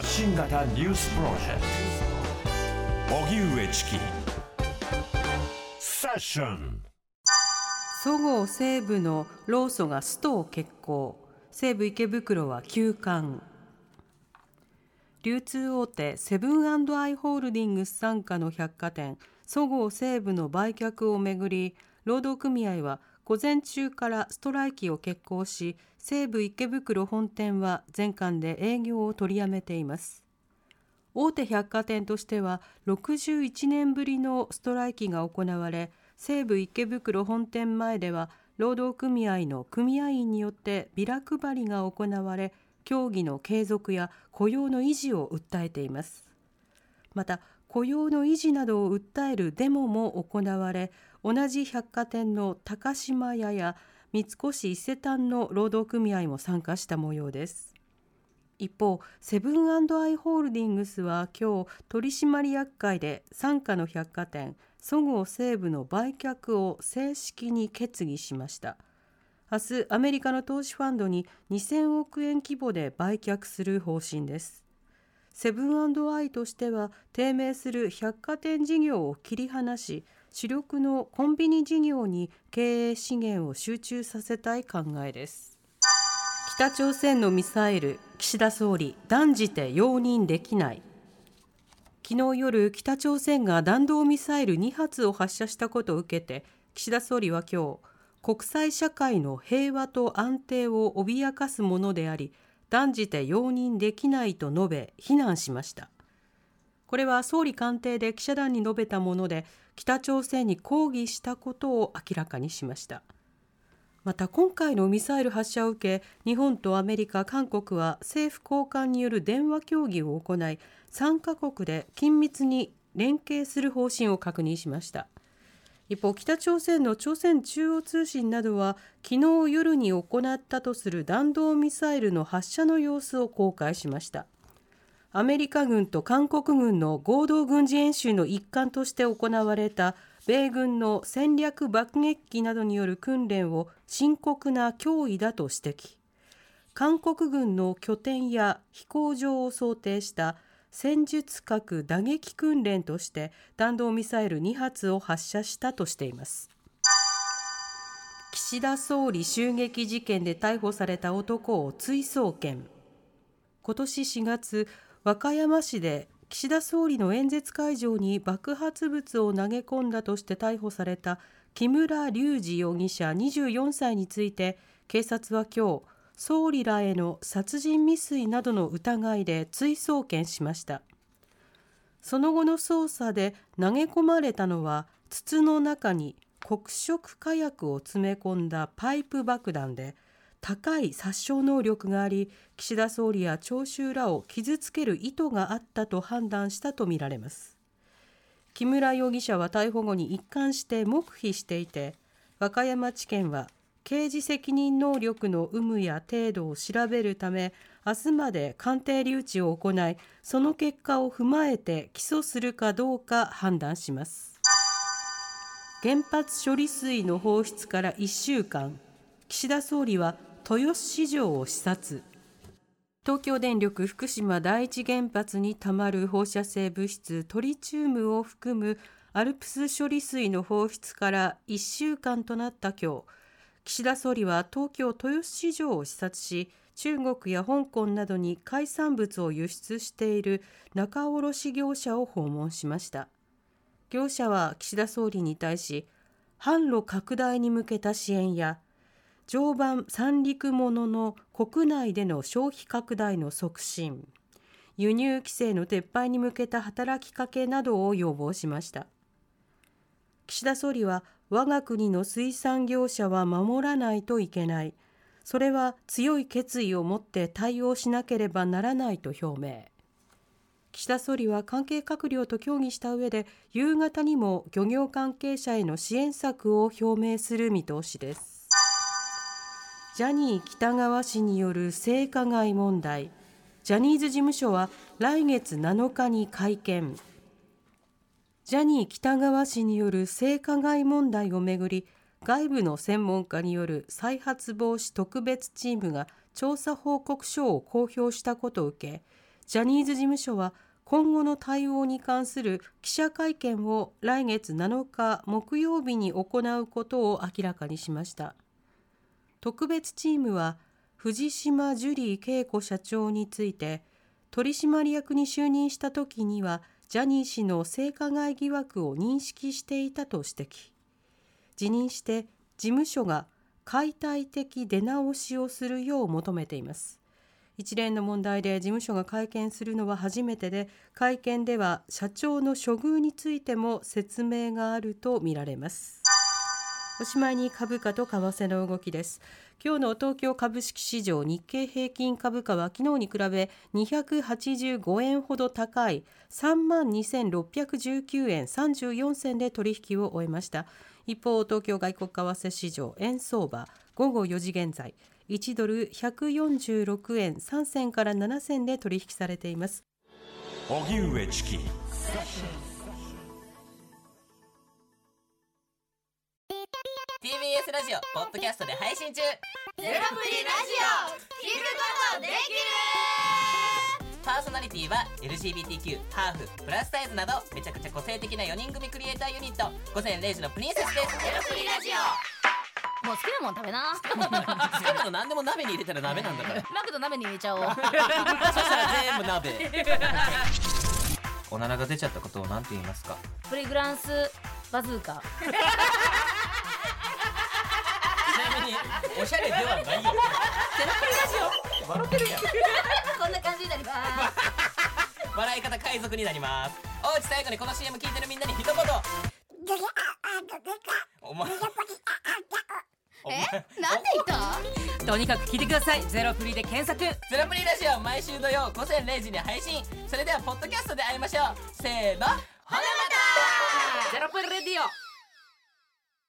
発信型ニュースプロジェクト。荻上チキ。セッション。そごう・西武の労組がストを決行。西武池袋は休館。流通大手セブンアイ・ホールディングス傘下の百貨店。そごう・西武の売却をめぐり労働組合は午前中からストライキを決行し西武池袋本店は全館で営業を取りやめています。大手百貨店としては61年ぶりのストライキが行われ西武池袋本店前では労働組合の組合員によってビラ配りが行われ協議の継続や雇用の維持を訴えています。また雇用の維持などを訴えるデモも行われ同じ百貨店の高島屋や三越伊勢丹の労働組合も参加した模様です。一方セブンアイ・ホールディングスは今日取締役会で傘下の百貨店そごう・西武の売却を正式に決議しました。明日アメリカの投資ファンドに2000億円規模で売却する方針です。セブンアイとしては低迷する百貨店事業を切り離し主力のコンビニ事業に経営資源を集中させたい考えです。北朝鮮のミサイル岸田総理断じて容認できない。昨日夜北朝鮮が弾道ミサイル2発を発射したことを受けて岸田総理は今日国際社会の平和と安定を脅かすものであり断じて容認できないと述べ非難しました。これは総理官邸で記者団に述べたもので北朝鮮に抗議したことを明らかにしました。また今回のミサイル発射を受け日本とアメリカ韓国は政府高官による電話協議を行い3カ国で緊密に連携する方針を確認しました。一方北朝鮮の朝鮮中央通信などは昨日夜に行ったとする弾道ミサイルの発射の様子を公開しました。アメリカ軍と韓国軍の合同軍事演習の一環として行われた米軍の戦略爆撃機などによる訓練を深刻な脅威だと指摘。韓国軍の拠点や飛行場を想定した戦術核打撃訓練として弾道ミサイル2発を発射したとしています。岸田総理襲撃事件で逮捕された男を追送検。今年4月和歌山市で岸田総理の演説会場に爆発物を投げ込んだとして逮捕された木村隆二容疑者24歳について警察は今日総理らへの殺人未遂などの疑いで追送検しました。その後の捜査で投げ込まれたのは筒の中に黒色火薬を詰め込んだパイプ爆弾で高い殺傷能力があり岸田総理や聴衆らを傷つける意図があったと判断したとみられます。木村容疑者は逮捕後に一貫して黙秘していて和歌山地検は刑事責任能力の有無や程度を調べるため明日まで鑑定留置を行いその結果を踏まえて起訴するかどうか判断します。原発処理水の放出から1週間。岸田総理は豊洲市場を視察。東京電力福島第一原発にたまる放射性物質トリチウムを含むアルプス処理水の放出から1週間となった今日。岸田総理は東京豊洲市場を視察し中国や香港などに海産物を輸出している仲卸業者を訪問しました。業者は岸田総理に対し販路拡大に向けた支援や常磐三陸ものの国内での消費拡大の促進輸入規制の撤廃に向けた働きかけなどを要望しました。岸田総理は我が国の水産業者は守らないといけない。それは強い決意を持って対応しなければならないと表明。岸田総理は関係閣僚と協議した上で夕方にも漁業関係者への支援策を表明する見通しです。ジャニー喜多川氏による性加害問題。ジャニーズ事務所は来月7日に会見。ジャニー喜多川氏による性加害問題をめぐり外部の専門家による再発防止特別チームが調査報告書を公表したことを受けジャニーズ事務所は今後の対応に関する記者会見を来月7日木曜日に行うことを明らかにしました。特別チームは藤島ジュリー景子社長について取締役に就任した時にはジャニー氏の性加害疑惑を認識していたと指摘。辞任して事務所が解体的出直しをするよう求めています。一連の問題で事務所が会見するのは初めてで会見では社長の処遇についても説明があるとみられます。おしまいに株価と為替の動きです。今日の東京株式市場日経平均株価は昨日に比べ285円ほど高い3万2619円34銭で取引を終えました。一方東京外国為替市場円相場午後4時現在1ドル146円3銭から7銭で取引されています。荻上チキ。TBS ラジオポッドキャストで配信中。ゼロプリラジオ聞くことできるパーソナリティは LGBTQ ハーフプラスサイズなどめちゃくちゃ個性的な4人組クリエイターユニット。午前0時のプリンセスです。ゼロプリラジオ。もう好きなもん食べな。好きなの何でも鍋に入れたら鍋なんだから。マクド鍋に入れちゃおう。そしたら全部鍋。おならが出ちゃったことを何て言いますか？プリグランスバズーカおしゃれではないよ。ゼロプリラジオ笑ってる。やんこんな感じになります笑い方海賊になりますおうち最後にこの CM 聞いてる。みんなに一言お前お前えなんで言ったとにかく聞いてくださいゼロプリで検索ゼロプリラジオ毎週土曜午前0時に配信それではポッドキャストで会いましょうせーのほなまたゼロプリレディオ